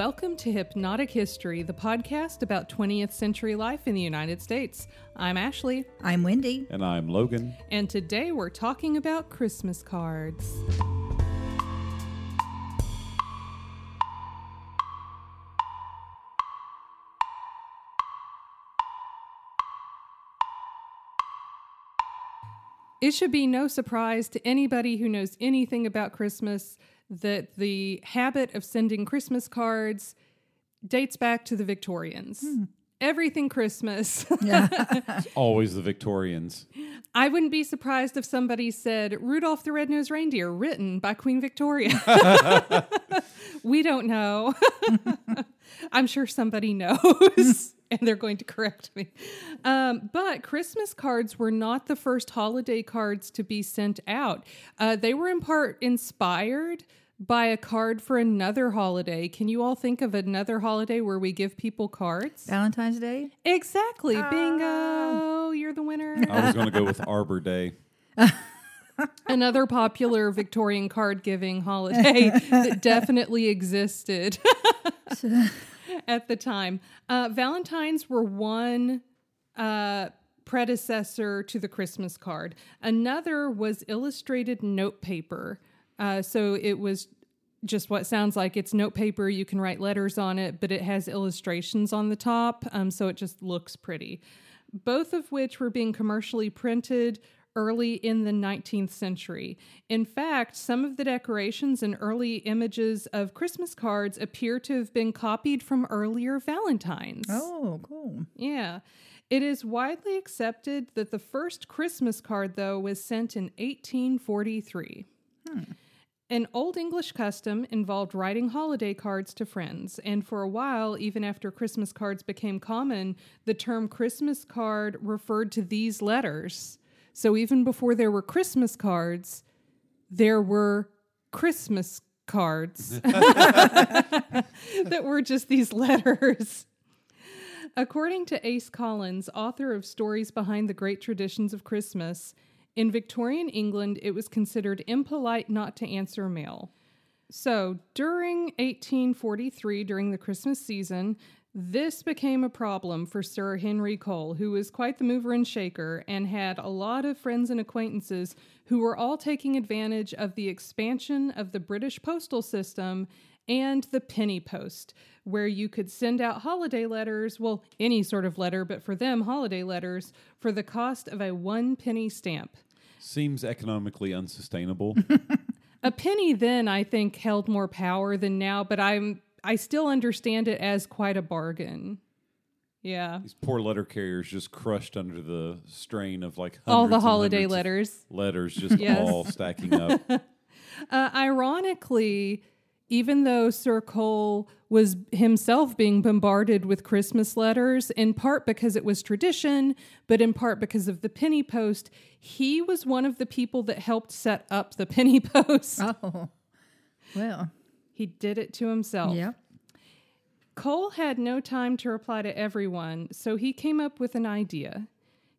Welcome to Hypnotic History, the podcast about 20th century life in the United States. I'm Ashley, I'm Wendy. And I'm Logan. and today we're talking about Christmas cards. It should be no surprise to anybody who knows anything about Christmas that the habit of sending Christmas cards dates back to the Victorians. Everything Christmas. It's always the Victorians. I wouldn't be surprised if somebody said Rudolph the Red-Nosed Reindeer, written by Queen Victoria. we don't know. I'm sure somebody knows, and they're going to correct me. Um, but Christmas cards were not the first holiday cards to be sent out. Uh, they were in part inspired by a card for another holiday. Can you all think of another holiday where we give people cards? Valentine's Day? Exactly. Bingo. You're the winner. I was going to go with Arbor Day. another popular Victorian card giving holiday that definitely existed at the time. Uh, Valentines were one uh, predecessor to the Christmas card, another was illustrated note paper. Uh, so it was just what sounds like it's note paper. You can write letters on it, but it has illustrations on the top. Um, so it just looks pretty. Both of which were being commercially printed early in the 19th century. In fact, some of the decorations and early images of Christmas cards appear to have been copied from earlier Valentines. Oh, cool. Yeah. It is widely accepted that the first Christmas card, though, was sent in 1843. An Old English custom involved writing holiday cards to friends, and for a while, even after Christmas cards became common, the term Christmas card referred to these letters. So even before there were Christmas cards, there were Christmas cards that were just these letters. According to Ace Collins, author of Stories Behind the Great Traditions of Christmas, in Victorian England it was considered impolite not to answer mail. So, during 1843, during the Christmas season, this became a problem for Sir Henry Cole, who was quite the mover and shaker and had a lot of friends and acquaintances who were all taking advantage of the expansion of the British postal system and the penny post, where you could send out holiday letters, well, any sort of letter, but for them, holiday letters, for the cost of a one penny stamp. Seems economically unsustainable. A penny then, I think, held more power than now, but I'm I still understand it as quite a bargain. Yeah. These poor letter carriers just crushed under the strain of like All the holiday letters. Letters just Yes. all stacking up. Uh, ironically, even though Sir Cole was himself being bombarded with Christmas letters, in part because it was tradition, but in part because of the penny post, he was one of the people that helped set up the penny post. Oh, well, He did it to himself. yeah. Cole had no time to reply to everyone, so he came up with an idea.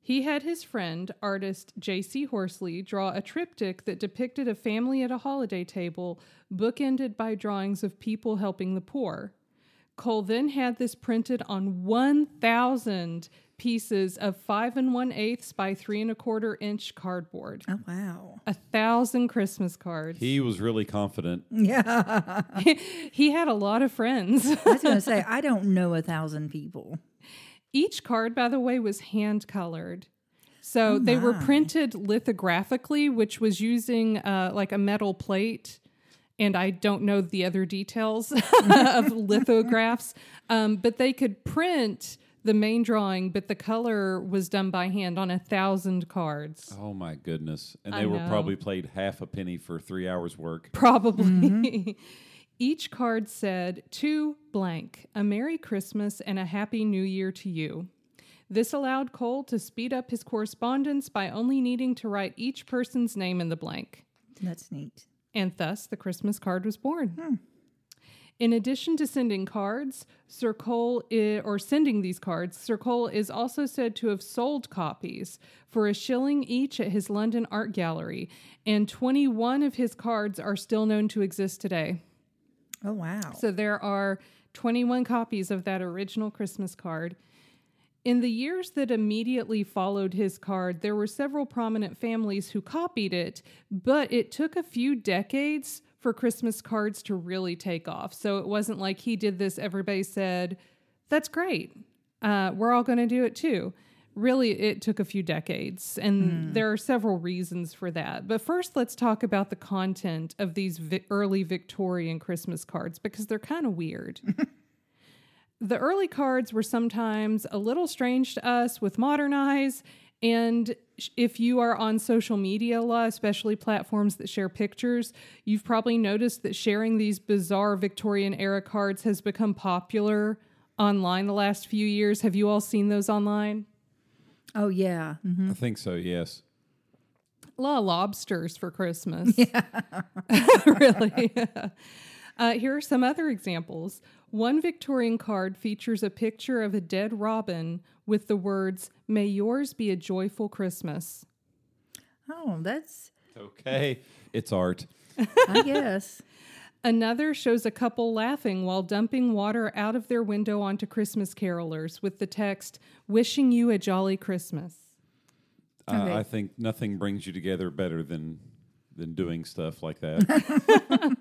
He had his friend, artist J.C. Horsley, draw a triptych that depicted a family at a holiday table, bookended by drawings of people helping the poor. Cole then had this printed on 1,000 pieces of five and one eighths by three and a quarter inch cardboard. Oh, wow. A thousand Christmas cards. He was really confident. Yeah. he had a lot of friends. I was going to say, I don't know a thousand people. Each card, by the way, was hand colored. So they were printed lithographically, which was using uh, like a metal plate. And I don't know the other details of lithographs, um, but they could print the main drawing, but the color was done by hand on a thousand cards. Oh my goodness. And I they were know. probably paid half a penny for three hours work. Probably. Each card said, To blank, a Merry Christmas and a Happy New Year to you. This allowed Cole to speed up his correspondence by only needing to write each person's name in the blank. That's neat. And thus, the Christmas card was born. Hmm. In addition to sending cards, Sir Cole, i- or sending these cards, Sir Cole is also said to have sold copies for a shilling each at his London art gallery, and 21 of his cards are still known to exist today. Oh, wow. So there are 21 copies of that original Christmas card. In the years that immediately followed his card, there were several prominent families who copied it, but it took a few decades for Christmas cards to really take off. So it wasn't like he did this, everybody said, That's great. Uh, we're all going to do it too. Really, it took a few decades, and hmm. there are several reasons for that. But first, let's talk about the content of these vi- early Victorian Christmas cards because they're kind of weird. the early cards were sometimes a little strange to us with modern eyes. And if you are on social media a lot, especially platforms that share pictures, you've probably noticed that sharing these bizarre Victorian era cards has become popular online the last few years. Have you all seen those online? Oh yeah. Mhm. I think so. Yes. A lot of lobsters for Christmas. Yeah. really. Uh, here are some other examples. One Victorian card features a picture of a dead robin with the words, May yours be a joyful Christmas. Oh, that's Okay. It's art. I guess. Another shows a couple laughing while dumping water out of their window onto Christmas carolers with the text, Wishing you a jolly Christmas. Uh, Okay. I think nothing brings you together better than than doing stuff like that.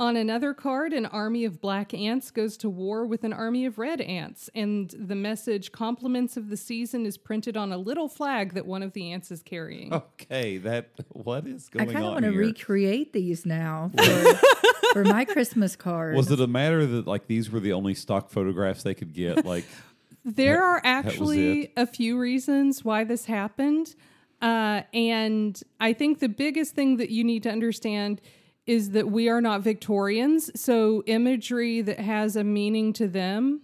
On another card, an army of black ants goes to war with an army of red ants, and the message compliments of the season is printed on a little flag that one of the ants is carrying. okay. That what is going on? I going kind of want to recreate these now for, for my Christmas card. was it a matter that like these were the only stock photographs they could get? Like There are actually a few reasons why this happened. Uh, and I think the biggest thing that you need to understand is that we are not Victorians. So imagery that has a meaning to them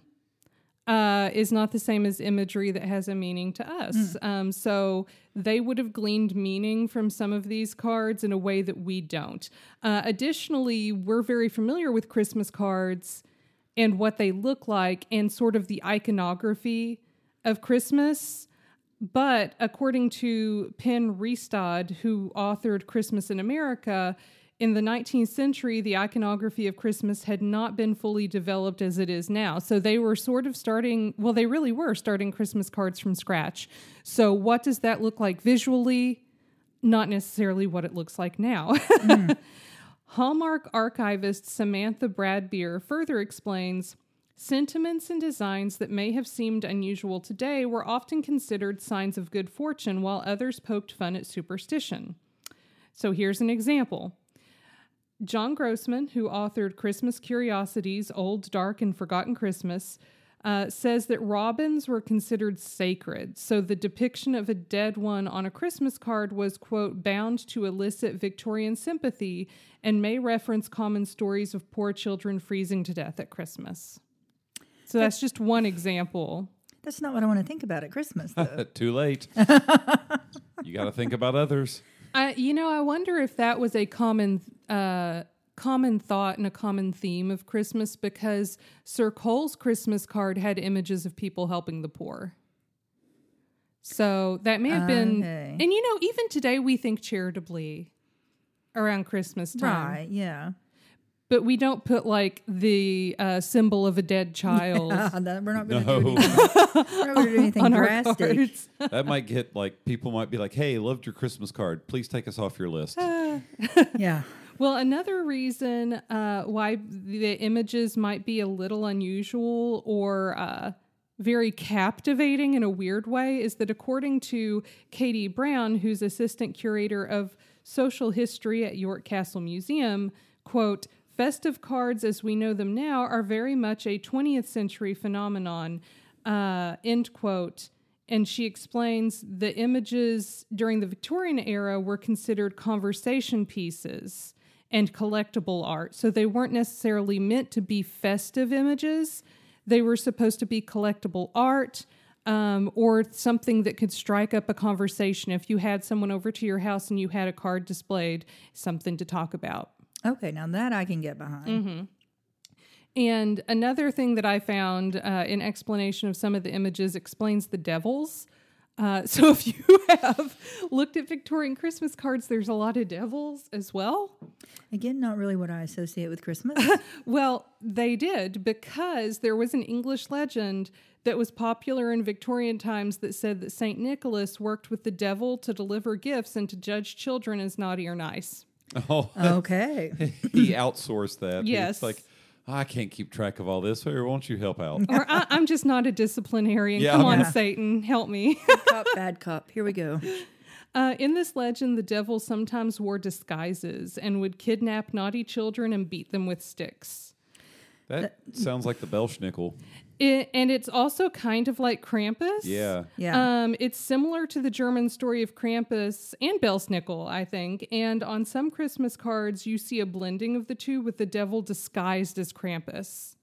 uh, is not the same as imagery that has a meaning to us. Um, so they would have gleaned meaning from some of these cards in a way that we don't. Uh, additionally, we're very familiar with Christmas cards and what they look like and sort of the iconography of Christmas. But according to Penn Restad, who authored Christmas in America, in the 19th century, the iconography of Christmas had not been fully developed as it is now. So they were sort of starting, well, they really were starting Christmas cards from scratch. So, what does that look like visually? Not necessarily what it looks like now. Hmm. Hallmark archivist Samantha Bradbeer further explains sentiments and designs that may have seemed unusual today were often considered signs of good fortune, while others poked fun at superstition. So here's an example. John Grossman, who authored Christmas Curiosities Old, Dark, and Forgotten Christmas, uh, says that robins were considered sacred. So the depiction of a dead one on a Christmas card was, quote, bound to elicit Victorian sympathy and may reference common stories of poor children freezing to death at Christmas. So that's just one example. That's not what I want to think about at Christmas, though. too late. you got to think about others. I, you know, I wonder if that was a common, uh, common thought and a common theme of Christmas because Sir Cole's Christmas card had images of people helping the poor. So that may have been, Okay. and you know, even today we think charitably around Christmas time, right? Yeah. but we don't put like the uh, symbol of a dead child Ah, that- we're not going to No. do anything. We're not going to do anything drastic. cards. that might get like people might be like, "Hey, loved your Christmas card. Please take us off your list." Yeah. Well, another reason uh, why the images might be a little unusual or uh, very captivating in a weird way is that according to Katie Brown, who's assistant curator of social history at York Castle Museum, quote, festive cards as we know them now are very much a 20th century phenomenon, uh, end quote. And she explains the images during the Victorian era were considered conversation pieces and collectible art. So they weren't necessarily meant to be festive images, they were supposed to be collectible art. Um, or something that could strike up a conversation. If you had someone over to your house and you had a card displayed, something to talk about. Okay, now that I can get behind. Mm-hmm. And another thing that I found uh, in explanation of some of the images explains the devils. Uh, so if you have looked at Victorian Christmas cards, there's a lot of devils as well. Again, not really what I associate with Christmas. Well, they did because there was an English legend that was popular in Victorian times that said that St. Nicholas worked with the devil to deliver gifts and to judge children as naughty or nice. Oh, okay. he outsourced that. Yes. It's like, I can't keep track of all this. Here, won't you help out? Or I, I'm just not a disciplinarian. Yeah, Come I'm on, not. Satan, help me. cop, bad cop. Here we go. Uh, in this legend, the devil sometimes wore disguises and would kidnap naughty children and beat them with sticks. That sounds like the Belschnickel. It, and it's also kind of like Krampus. Yeah. Yeah. Um, it's similar to the German story of Krampus and Belsnickel, I think. And on some Christmas cards, you see a blending of the two with the devil disguised as Krampus.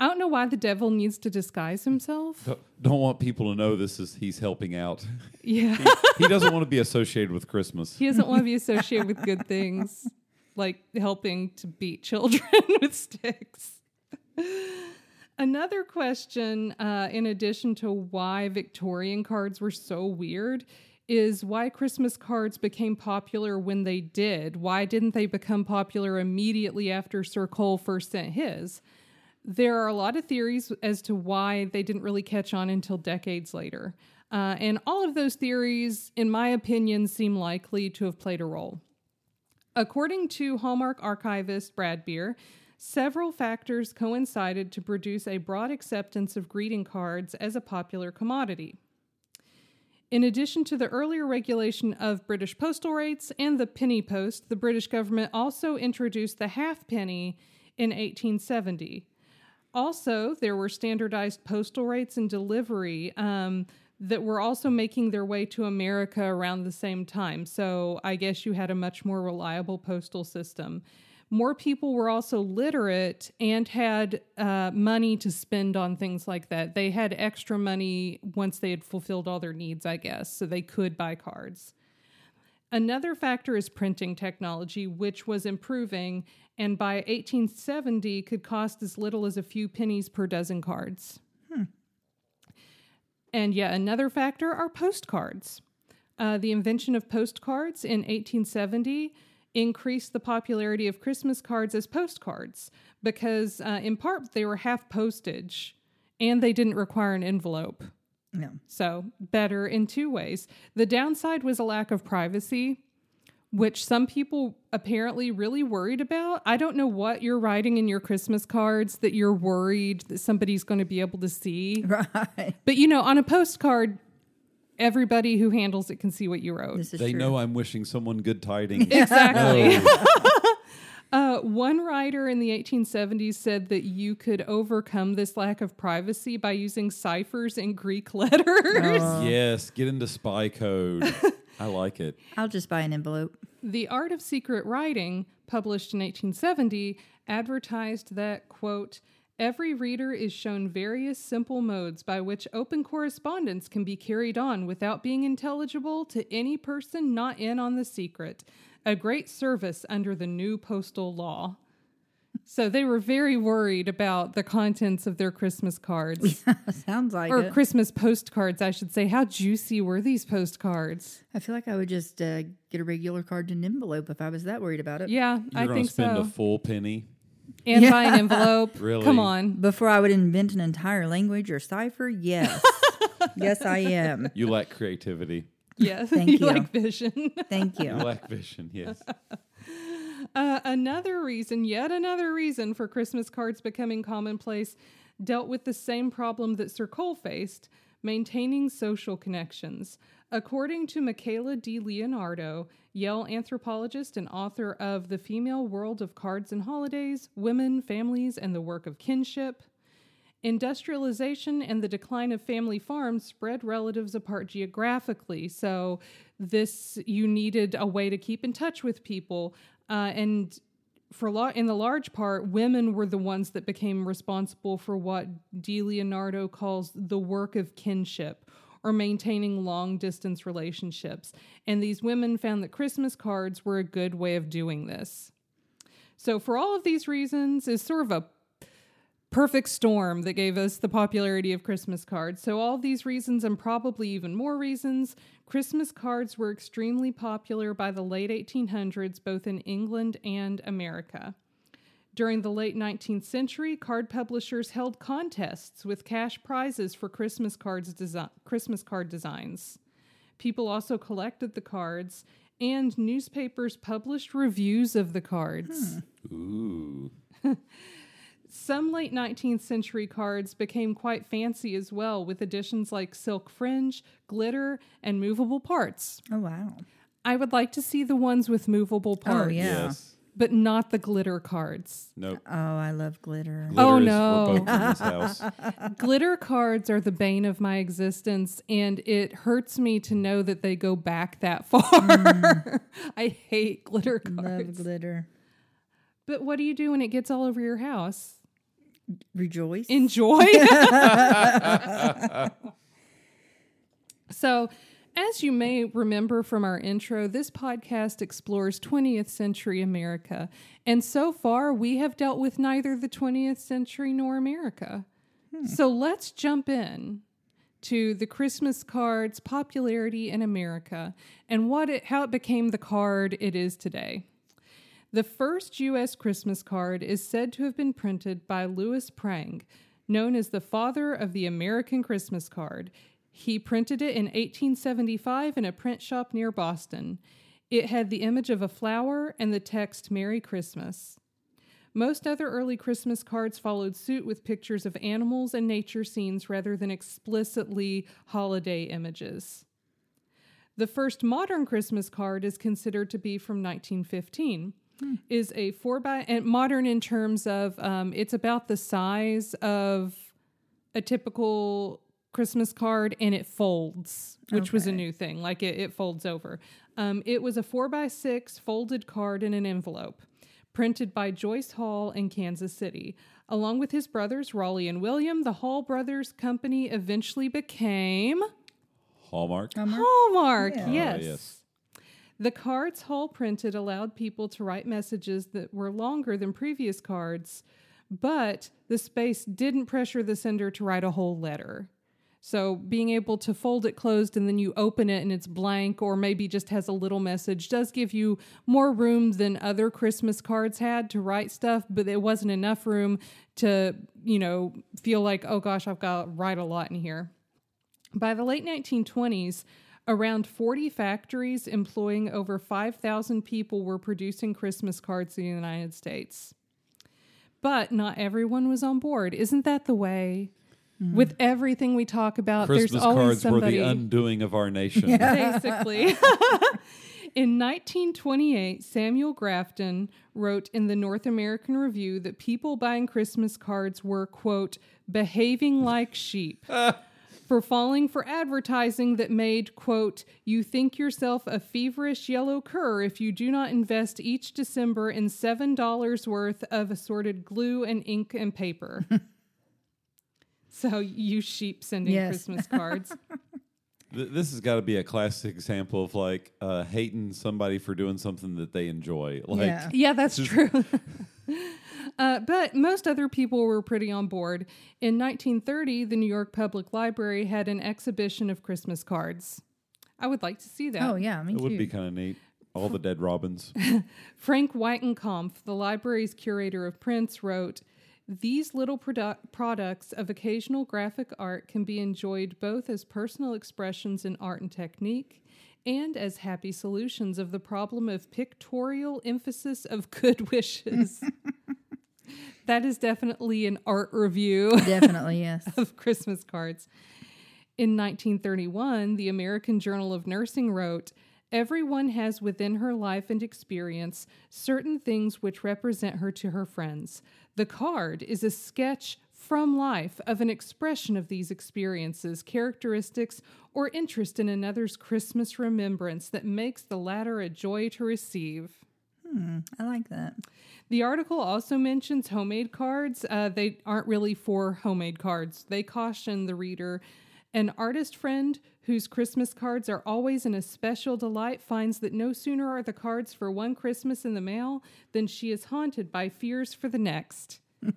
I don't know why the devil needs to disguise himself. Don't- Don't want people to know this is he's helping out. Yeah. he doesn't want to be associated with Christmas. he doesn't want to be associated with good things, like helping to beat children with sticks. Another question, uh, in addition to why Victorian cards were so weird, is why Christmas cards became popular when they did. Why didn't they become popular immediately after Sir Cole first sent his? There are a lot of theories as to why they didn't really catch on until decades later. Uh, and all of those theories, in my opinion, seem likely to have played a role. According to Hallmark archivist Bradbeer, several factors coincided to produce a broad acceptance of greeting cards as a popular commodity. In addition to the earlier regulation of British postal rates and the penny post, the British government also introduced the halfpenny in 1870. Also, there were standardized postal rates and delivery um, that were also making their way to America around the same time. So I guess you had a much more reliable postal system. More people were also literate and had uh, money to spend on things like that. They had extra money once they had fulfilled all their needs, I guess, so they could buy cards. Another factor is printing technology, which was improving, and by 1870 could cost as little as a few pennies per dozen cards. And yet another factor are postcards. Uh, the invention of postcards in 1870 increased the popularity of Christmas cards as postcards because, uh, in part, they were half postage and they didn't require an envelope. No. So, better in two ways. The downside was a lack of privacy, which some people apparently really worried about. I don't know what you're writing in your Christmas cards that you're worried that somebody's going to be able to see. Right. But you know, on a postcard, everybody who handles it can see what you wrote. This is They true. know I'm wishing someone good tidings. Exactly. Oh, Uh, one writer in the 1870s said that you could overcome this lack of privacy by using ciphers in Greek letters. yes, get into spy code. I like it. I'll just buy an envelope. The Art of Secret Writing, published in 1870, advertised that, quote, Every reader is shown various simple modes by which open correspondence can be carried on without being intelligible to any person not in on the secret. A great service under the new postal law. So they were very worried about the contents of their Christmas cards. Sounds like or it. Christmas postcards, I should say. How juicy were these postcards? I feel like I would just uh, get a regular card in an envelope if I was that worried about it. Yeah, You're I going think to spend so. a full penny. And buy an envelope. Really? Come on. Before I would invent an entire language or cipher, yes. yes, I am. You lack creativity. Yes. Thank you you. like vision. Thank You you. lack vision. Yes. Uh, another reason, yet another reason for Christmas cards becoming commonplace dealt with the same problem that Sir Cole faced maintaining social connections. According to Micaela di Leonardo, Yale anthropologist and author of The Female World of Cards and Holidays, Women, Families, and the Work of Kinship, Industrialization and the decline of family farms spread relatives apart geographically. So, this you needed a way to keep in touch with people, uh, and for la- in the large part, women were the ones that became responsible for what di Leonardo calls the work of kinship or maintaining long distance relationships. And these women found that Christmas cards were a good way of doing this. So, for all of these reasons, is sort of a perfect storm that gave us the popularity of Christmas cards. So, all these reasons, and probably even more reasons, Christmas cards were extremely popular by the late 1800s, both in England and America. During the late 19th century, card publishers held contests with cash prizes for Christmas cards desi- Christmas card designs. People also collected the cards, and newspapers published reviews of the cards. Hmm. Ooh. Some late 19th century cards became quite fancy as well, with additions like silk fringe, glitter, and movable parts. Oh wow. I would like to see the ones with movable oh, parts, Oh, Yeah. Yes. But not the glitter cards. Nope. Oh, I love glitter. Glitter Oh, is no. in this house. glitter cards are the bane of my existence, and it hurts me to know that they go back that far. Hmm. I hate glitter cards. Love glitter. but what do you do when it gets all over your house? Rejoice. enjoy. so, as you may remember from our intro, this podcast explores 20th century America. And so far, we have dealt with neither the 20th century nor America. Hmm. So, let's jump in to the Christmas card's popularity in America and what it, how it became the card it is today. The first U.S. Christmas card is said to have been printed by Louis Prang, known as the father of the American Christmas card. He printed it in 1875 in a print shop near Boston. It had the image of a flower and the text Merry Christmas. Most other early Christmas cards followed suit with pictures of animals and nature scenes rather than explicitly holiday images. The first modern Christmas card is considered to be from 1915. Is a four by and modern in terms of um, it's about the size of a typical Christmas card and it folds, which was a new thing. Like it, it folds over. Um, it was a four by six folded card in an envelope, printed by Joyce Hall in Kansas City. Along with his brothers, Rollie and William, the Hall Brothers Company eventually became Hallmark. Hallmark. Yeah. Yes. Ah, yes. The cards Hall printed allowed people to write messages that were longer than previous cards, but the space didn't pressure the sender to write a whole letter. So being able to fold it closed and then you open it and it's blank or maybe just has a little message does give you more room than other Christmas cards had to write stuff, but it wasn't enough room to, you know, feel like, oh gosh, I've got to write a lot in here. By the late 1920s, around 40 factories employing over 5,000 people were producing Christmas cards in the United States. But not everyone was on board. Isn't that the way? Hmm. With everything we talk about, Christmas there's always cards somebody. were the undoing of our nation. basically. in 1928, Samuel Grafton wrote in the North American Review that people buying Christmas cards were, quote, behaving like sheep. Ah. For falling for advertising that made, quote, you think yourself a feverish yellow cur if you do not invest each December in $7 worth of assorted glue and ink and paper. So, you sheep sending Yes. Christmas cards. Th- This has got to be a classic example of like uh, hating somebody for doing something that they enjoy. Like, Yeah. Yeah, that's true. uh, but most other people were pretty on board. In 1930, the New York Public Library had an exhibition of Christmas cards. I would like to see that. Oh yeah, me it too. would be kind of neat. All the dead robins. Frank Weitenkampf, the library's curator of prints, wrote These little produ- products of occasional graphic art can be enjoyed both as personal expressions in art and technique and as happy solutions of the problem of pictorial emphasis of good wishes. that is definitely an art review Definitely yes. of Christmas cards. In 1931, the American Journal of Nursing wrote Everyone has within her life and experience certain things which represent her to her friends. The card is a sketch from life of an expression of these experiences, characteristics, or interest in another's Christmas remembrance that makes the latter a joy to receive. I like that. The article also mentions homemade cards. Uh, they aren't really for homemade cards. They caution the reader an artist friend whose Christmas cards are always an especial delight finds that no sooner are the cards for one Christmas in the mail than she is haunted by fears for the next.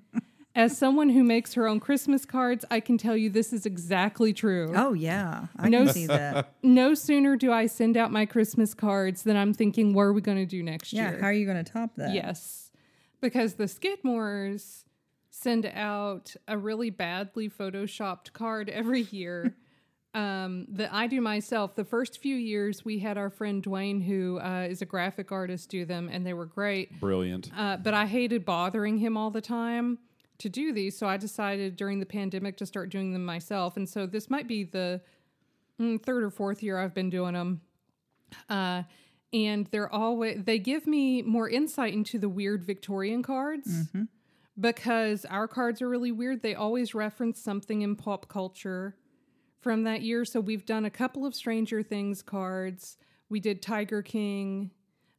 As someone who makes her own Christmas cards, I can tell you this is exactly true. Oh yeah, I No can see that. No sooner do I send out my Christmas cards than I'm thinking, what are we going to do next Yeah, year? how are you going to top that? Yes, because the Skidmores send out a really badly photoshopped card every year. um, that I do myself. The first few years, we had our friend Dwayne, who uh, is a graphic artist, do them, and they were great. Brilliant. Uh, but I hated bothering him all the time to do these, so I decided during the pandemic to start doing them myself. And so this might be the mm, third or fourth year I've been doing them. Uh, and they're always they give me more insight into the weird Victorian cards because our cards are really weird. They always reference something in pop culture from that year. So we've done a couple of Stranger Things cards. We did Tiger King.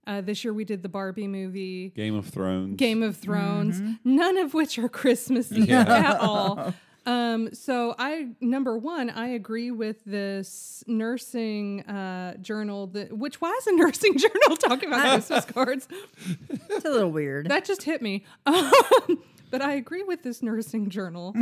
Uh, this year we did the Barbie movie. Game of Thrones. Game of Thrones, none of which are Christmassy at all. Um, so I number one, I agree with this nursing uh, journal that which was a nursing journal talking about Christmas cards. It's a little weird. That just hit me. Um, but I agree with this nursing journal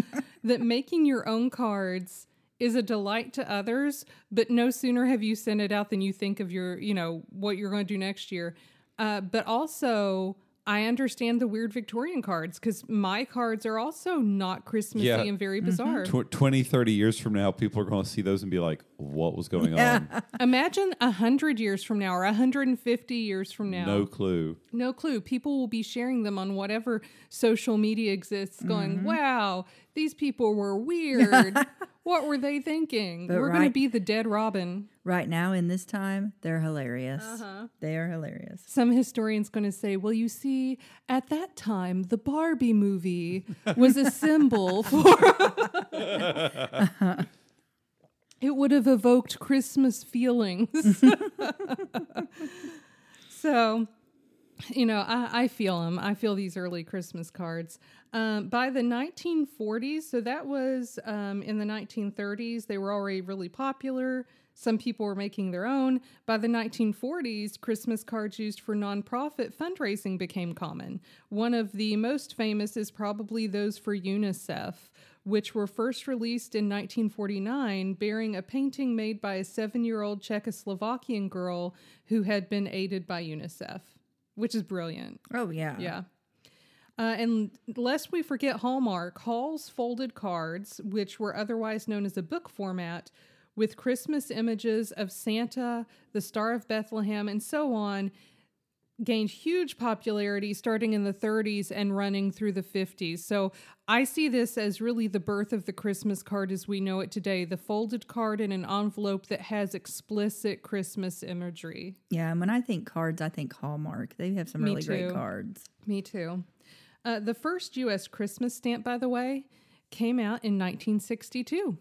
that making your own cards is a delight to others, but no sooner have you sent it out than you think of your, you know, what you're going to do next year. Uh, but also, I understand the weird Victorian cards because my cards are also not Christmassy Yeah. and very bizarre. Tw- 20, 30 years from now, people are going to see those and be like, what was going on? Imagine a hundred years from now or a hundred and fifty years from now. No clue. No clue. People will be sharing them on whatever social media exists, going, Mm-hmm. wow, these people were weird. what were they thinking? But we're going to be the dead Robin. Right now, in this time, they're hilarious. Uh-huh. They are hilarious. Some historian's going to say, well, you see, at that time, the Barbie movie was a symbol for. it would have evoked Christmas feelings. so, you know, I, I feel them. I feel these early Christmas cards. Um, by the 1940s, so that was um, in the 1930s, they were already really popular. Some people were making their own. By the 1940s, Christmas cards used for nonprofit fundraising became common. One of the most famous is probably those for UNICEF, which were first released in 1949, bearing a painting made by a seven year old Czechoslovakian girl who had been aided by UNICEF, which is brilliant. Oh yeah. Yeah. Uh, and lest we forget Hallmark, Hall's folded cards, which were otherwise known as a book format, with Christmas images of Santa, the Star of Bethlehem, and so on, gained huge popularity starting in the 30s and running through the 50s. So I see this as really the birth of the Christmas card as we know it today the folded card in an envelope that has explicit Christmas imagery. Yeah, and when I think cards, I think Hallmark. They have some Me really great cards. Me too. Uh, the first U.S. Christmas stamp, by the way, came out in 1962.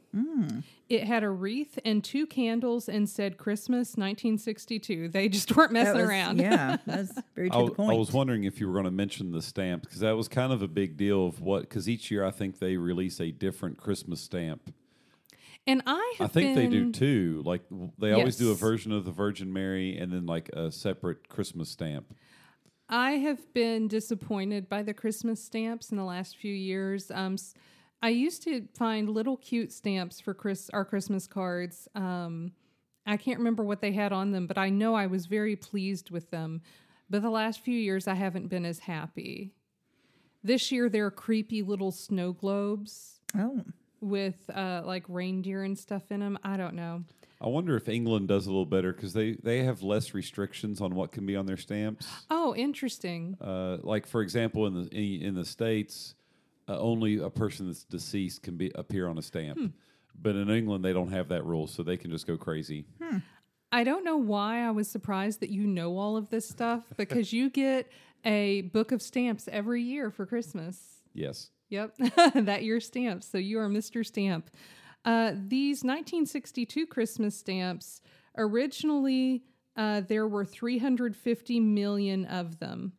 It had a wreath and two candles and said Christmas 1962. They just weren't messing was- around. Yeah, that's very to I, the w- I point. was wondering if you were going to mention the stamps because that was kind of a big deal of what, because each year I think they release a different Christmas stamp. And I I have think they do too. Like w- they always do a version of the Virgin Mary and then like a separate Christmas stamp. I have been disappointed by the Christmas stamps in the last few years. Um, s- I used to find little cute stamps for Chris our Christmas cards. Um, I can't remember what they had on them, but I know I was very pleased with them. But the last few years, I haven't been as happy. This year, they're creepy little snow globes oh, with uh, like reindeer and stuff in them. I don't know. I wonder if England does a little better because they, they have less restrictions on what can be on their stamps. Oh, interesting. Uh, like for example, in the in, in the states, uh, only a person that's deceased can be appear on a stamp. Hmm. But in England, they don't have that rule, so they can just go crazy. I don't know why I was surprised that you know all of this stuff because you get a book of stamps every year for Christmas. Yes. Yep, that year stamps. So you are Mr. Stamp. Uh, these 1962 Christmas stamps, originally, uh, there were 350 million of them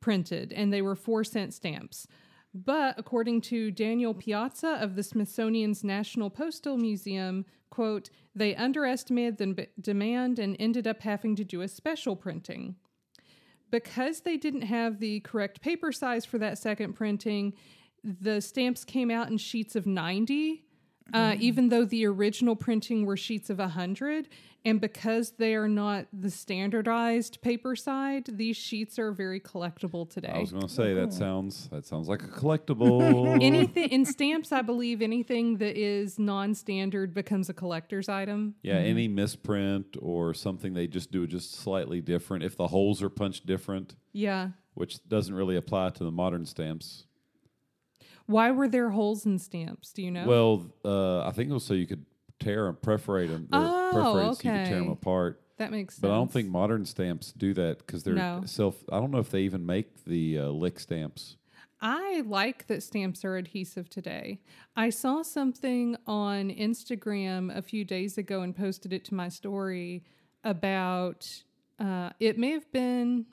printed, and they were four cent stamps. But according to Daniel Piazza of the Smithsonian's National Postal Museum, quote, they underestimated the b- demand and ended up having to do a special printing. Because they didn't have the correct paper size for that second printing, the stamps came out in sheets of 90, uh, even though the original printing were sheets of 100. And because they are not the standardized paper side, these sheets are very collectible today. I was going to say that sounds that sounds like a collectible. anything in stamps, I believe anything that is non-standard becomes a collector's item. yeah, any misprint or something they just do just slightly different. If the holes are punched different, Yeah. which doesn't really apply to the modern stamps. Why were there holes in stamps? Do you know? Well, uh, I think it was so you could tear and perforate them. They're Oh, perforated so you could tear them apart. that makes sense. But I don't think modern stamps do that because they're No. self. I don't know if they even make the uh, lick stamps. I like that stamps are adhesive today. I saw something on Instagram a few days ago and posted it to my story about uh, it may have been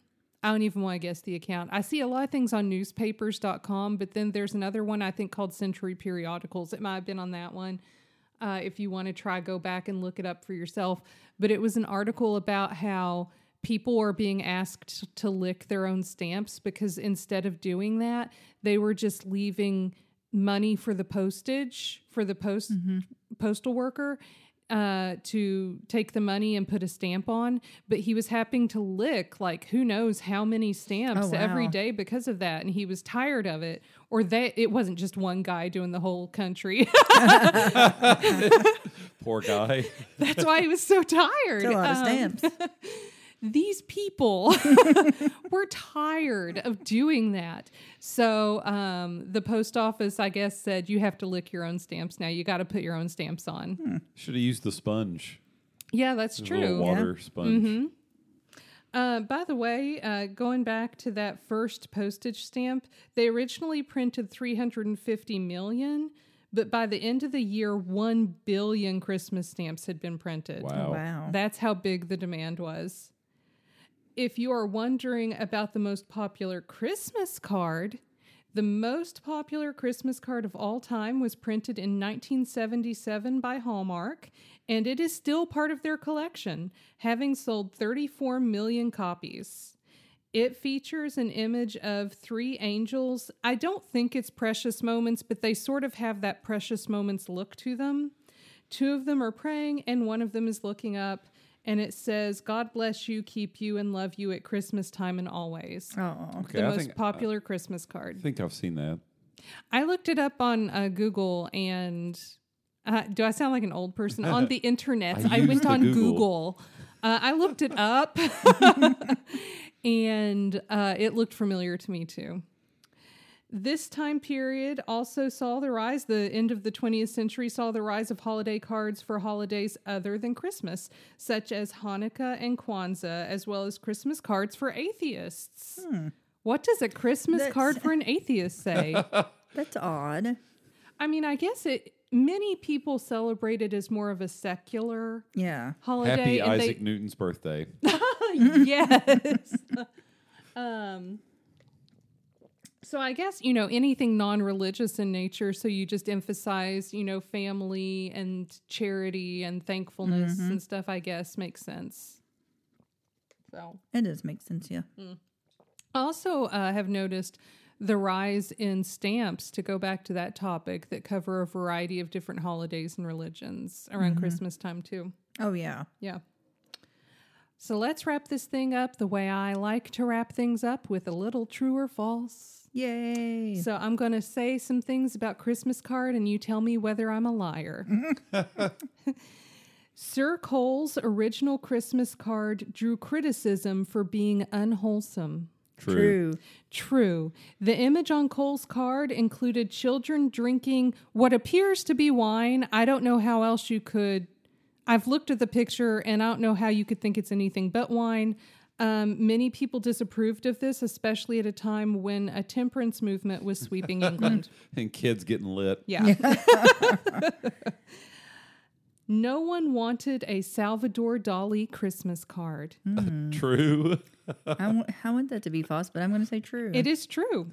I don't even want to guess the account. I see a lot of things on newspapers.com, but then there's another one I think called Century Periodicals. It might have been on that one. Uh, if you want to try, go back and look it up for yourself. But it was an article about how people are being asked to lick their own stamps because instead of doing that, they were just leaving money for the postage for the post postal worker uh, to take the money and put a stamp on. But he was having to lick like who knows how many stamps Oh, wow. every day because of that, and he was tired of it. Or that it wasn't just one guy doing the whole country. Poor guy. That's why he was so tired. It's a lot of Um, stamps. these people were tired of doing that. So um, the post office, I guess, said you have to lick your own stamps now. You got to put your own stamps on. Should have used the sponge. Yeah, that's The true. little water sponge. Uh, by the way, uh, going back to that first postage stamp, they originally printed 350 million, but by the end of the year, 1 billion Christmas stamps had been printed. Wow. Wow. That's how big the demand was. If you are wondering about the most popular Christmas card, the most popular Christmas card of all time was printed in 1977 by Hallmark, and it is still part of their collection, having sold 34 million copies. It features an image of three angels. I don't think it's precious moments, but they sort of have that precious moments look to them. Two of them are praying, and one of them is looking up, and it says, God bless you, keep you, and love you at Christmas time and always. Oh, Okay, the I most think popular Christmas card I think I've seen that. I looked it up on uh, Google, and uh, do I sound like an old person? on the internet, I I, went on Google. Google. Uh, I looked it up, and uh, it looked familiar to me too. This time period also saw the rise, the end of the 20th century saw the rise of holiday cards for holidays other than Christmas, such as Hanukkah and Kwanzaa, as well as Christmas cards for atheists. What does a Christmas That's- card for an atheist say? that's odd. I mean, I guess it. Many people celebrate it as more of a secular Yeah. holiday. Happy and Isaac Newton's birthday. They, yes. um. So I guess you know anything non-religious in nature. So you just emphasize, you know, family and charity and thankfulness mm-hmm. and stuff. I guess makes sense. So It does make sense, yeah. I also uh, have noticed the rise in stamps to go back to that topic that cover a variety of different holidays and religions around mm-hmm. Christmas time too. Oh, yeah. Yeah. So let's wrap this thing up the way I like to wrap things up with a little true or false. Yay. So I'm going to say some things about Christmas card and you tell me whether I'm a liar. Sir Cole's original Christmas card drew criticism for being unwholesome. True. True. True. The image on Cole's card included children drinking what appears to be wine. I don't know how else you could. I've looked at the picture and I don't know how you could think it's anything but wine. Um, many people disapproved of this, especially at a time when a temperance movement was sweeping England. And kids getting lit. Yeah. no one wanted a Salvador Dali Christmas card. True. I, want, I want that to be false, but I'm going to say true. It is true.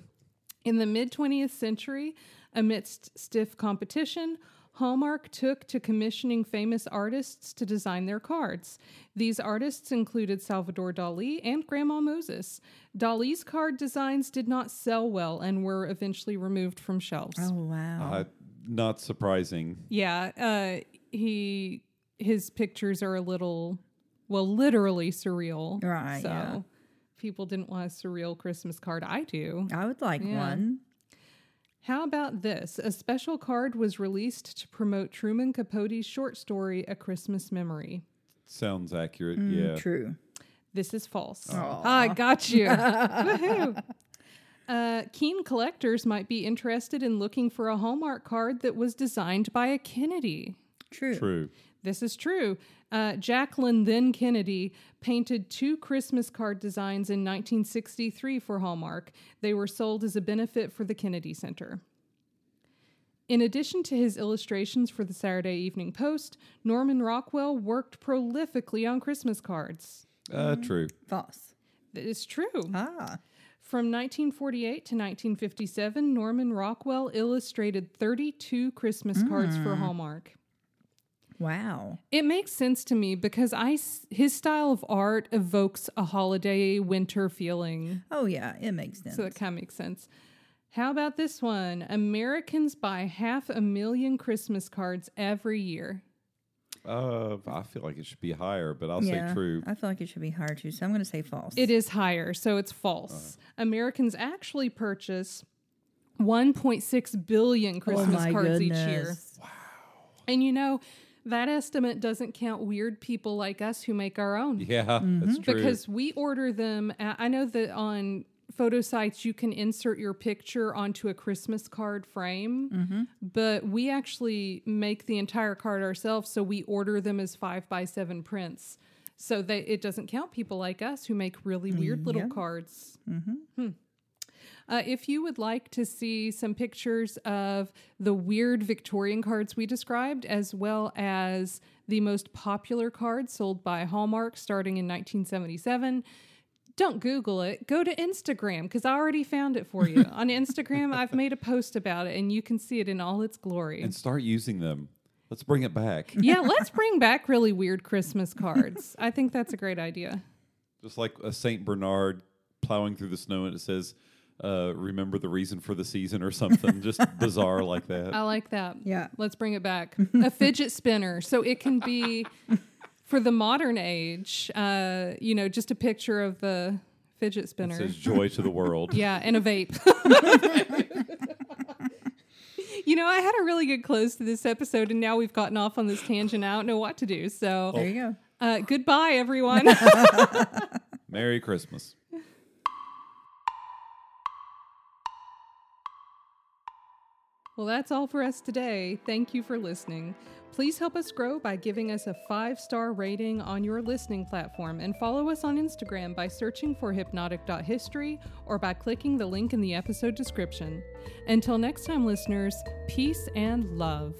In the mid 20th century, amidst stiff competition, Hallmark took to commissioning famous artists to design their cards. These artists included Salvador Dali and Grandma Moses. Dali's card designs did not sell well and were eventually removed from shelves. Oh wow. Uh, not surprising. Yeah, uh, he his pictures are a little, well, literally surreal. Right, So yeah. people didn't want a surreal Christmas card. I do. I would like Yeah. one. How about this? A special card was released to promote Truman Capote's short story, A Christmas Memory. Sounds accurate. Mm, yeah. True. This is false. Aw. I got you. Woohoo. Uh, keen collectors might be interested in looking for a Hallmark card that was designed by a Kennedy. True. True. This is true. Uh, Jacqueline then Kennedy painted two Christmas card designs in 1963 for Hallmark. They were sold as a benefit for the Kennedy Center. In addition to his illustrations for the Saturday Evening Post, Norman Rockwell worked prolifically on Christmas cards. Uh, true. False. That is true. Ah. From 1948 to 1957, Norman Rockwell illustrated 32 Christmas cards for Hallmark. Wow. It makes sense to me because I his style of art evokes a holiday winter feeling. Oh yeah, it makes sense. So it kind of makes sense. How about this one? Americans buy half a million Christmas cards every year. Uh, I feel like it should be higher, but I'll yeah, say true. I feel like it should be higher too, so I'm going to say false. It is higher, so it's false. Americans actually purchase 1.6 billion Christmas my cards goodness. each year. Wow. And you know, that estimate doesn't count weird people like us who make our own. Yeah, Mm-hmm. that's true. because we order them. At, I know that on photo sites you can insert your picture onto a Christmas card frame, Mm-hmm. but we actually make the entire card ourselves. So we order them as five by seven prints. So that it doesn't count people like us who make really weird little yeah. cards. Hmm. Uh, if you would like to see some pictures of the weird Victorian cards we described, as well as the most popular cards sold by Hallmark starting in 1977, don't Google it. Go to Instagram because I already found it for you. On Instagram, I've made a post about it and you can see it in all its glory. and start using them. Let's bring it back. yeah, let's bring back really weird Christmas cards. I think that's a great idea. Just like a Saint Bernard plowing through the snow, and it says, uh, "Remember the reason for the season" or something. Just bizarre like that. I like that. Yeah. Let's bring it back. a fidget spinner. So it can be for the modern age, uh, you know, just a picture of the fidget It spinner. says "Joy to the world." yeah, and a vape. you know, I had a really good close to this episode, and now we've gotten off on this tangent. I don't know what to do. So, There you go. uh, goodbye, everyone. Merry Christmas. Well, that's all for us today. Thank you for listening. Please help us grow by giving us a five star rating on your listening platform and follow us on Instagram by searching for hypnotic.history or by clicking the link in the episode description. Until next time, listeners, peace and love.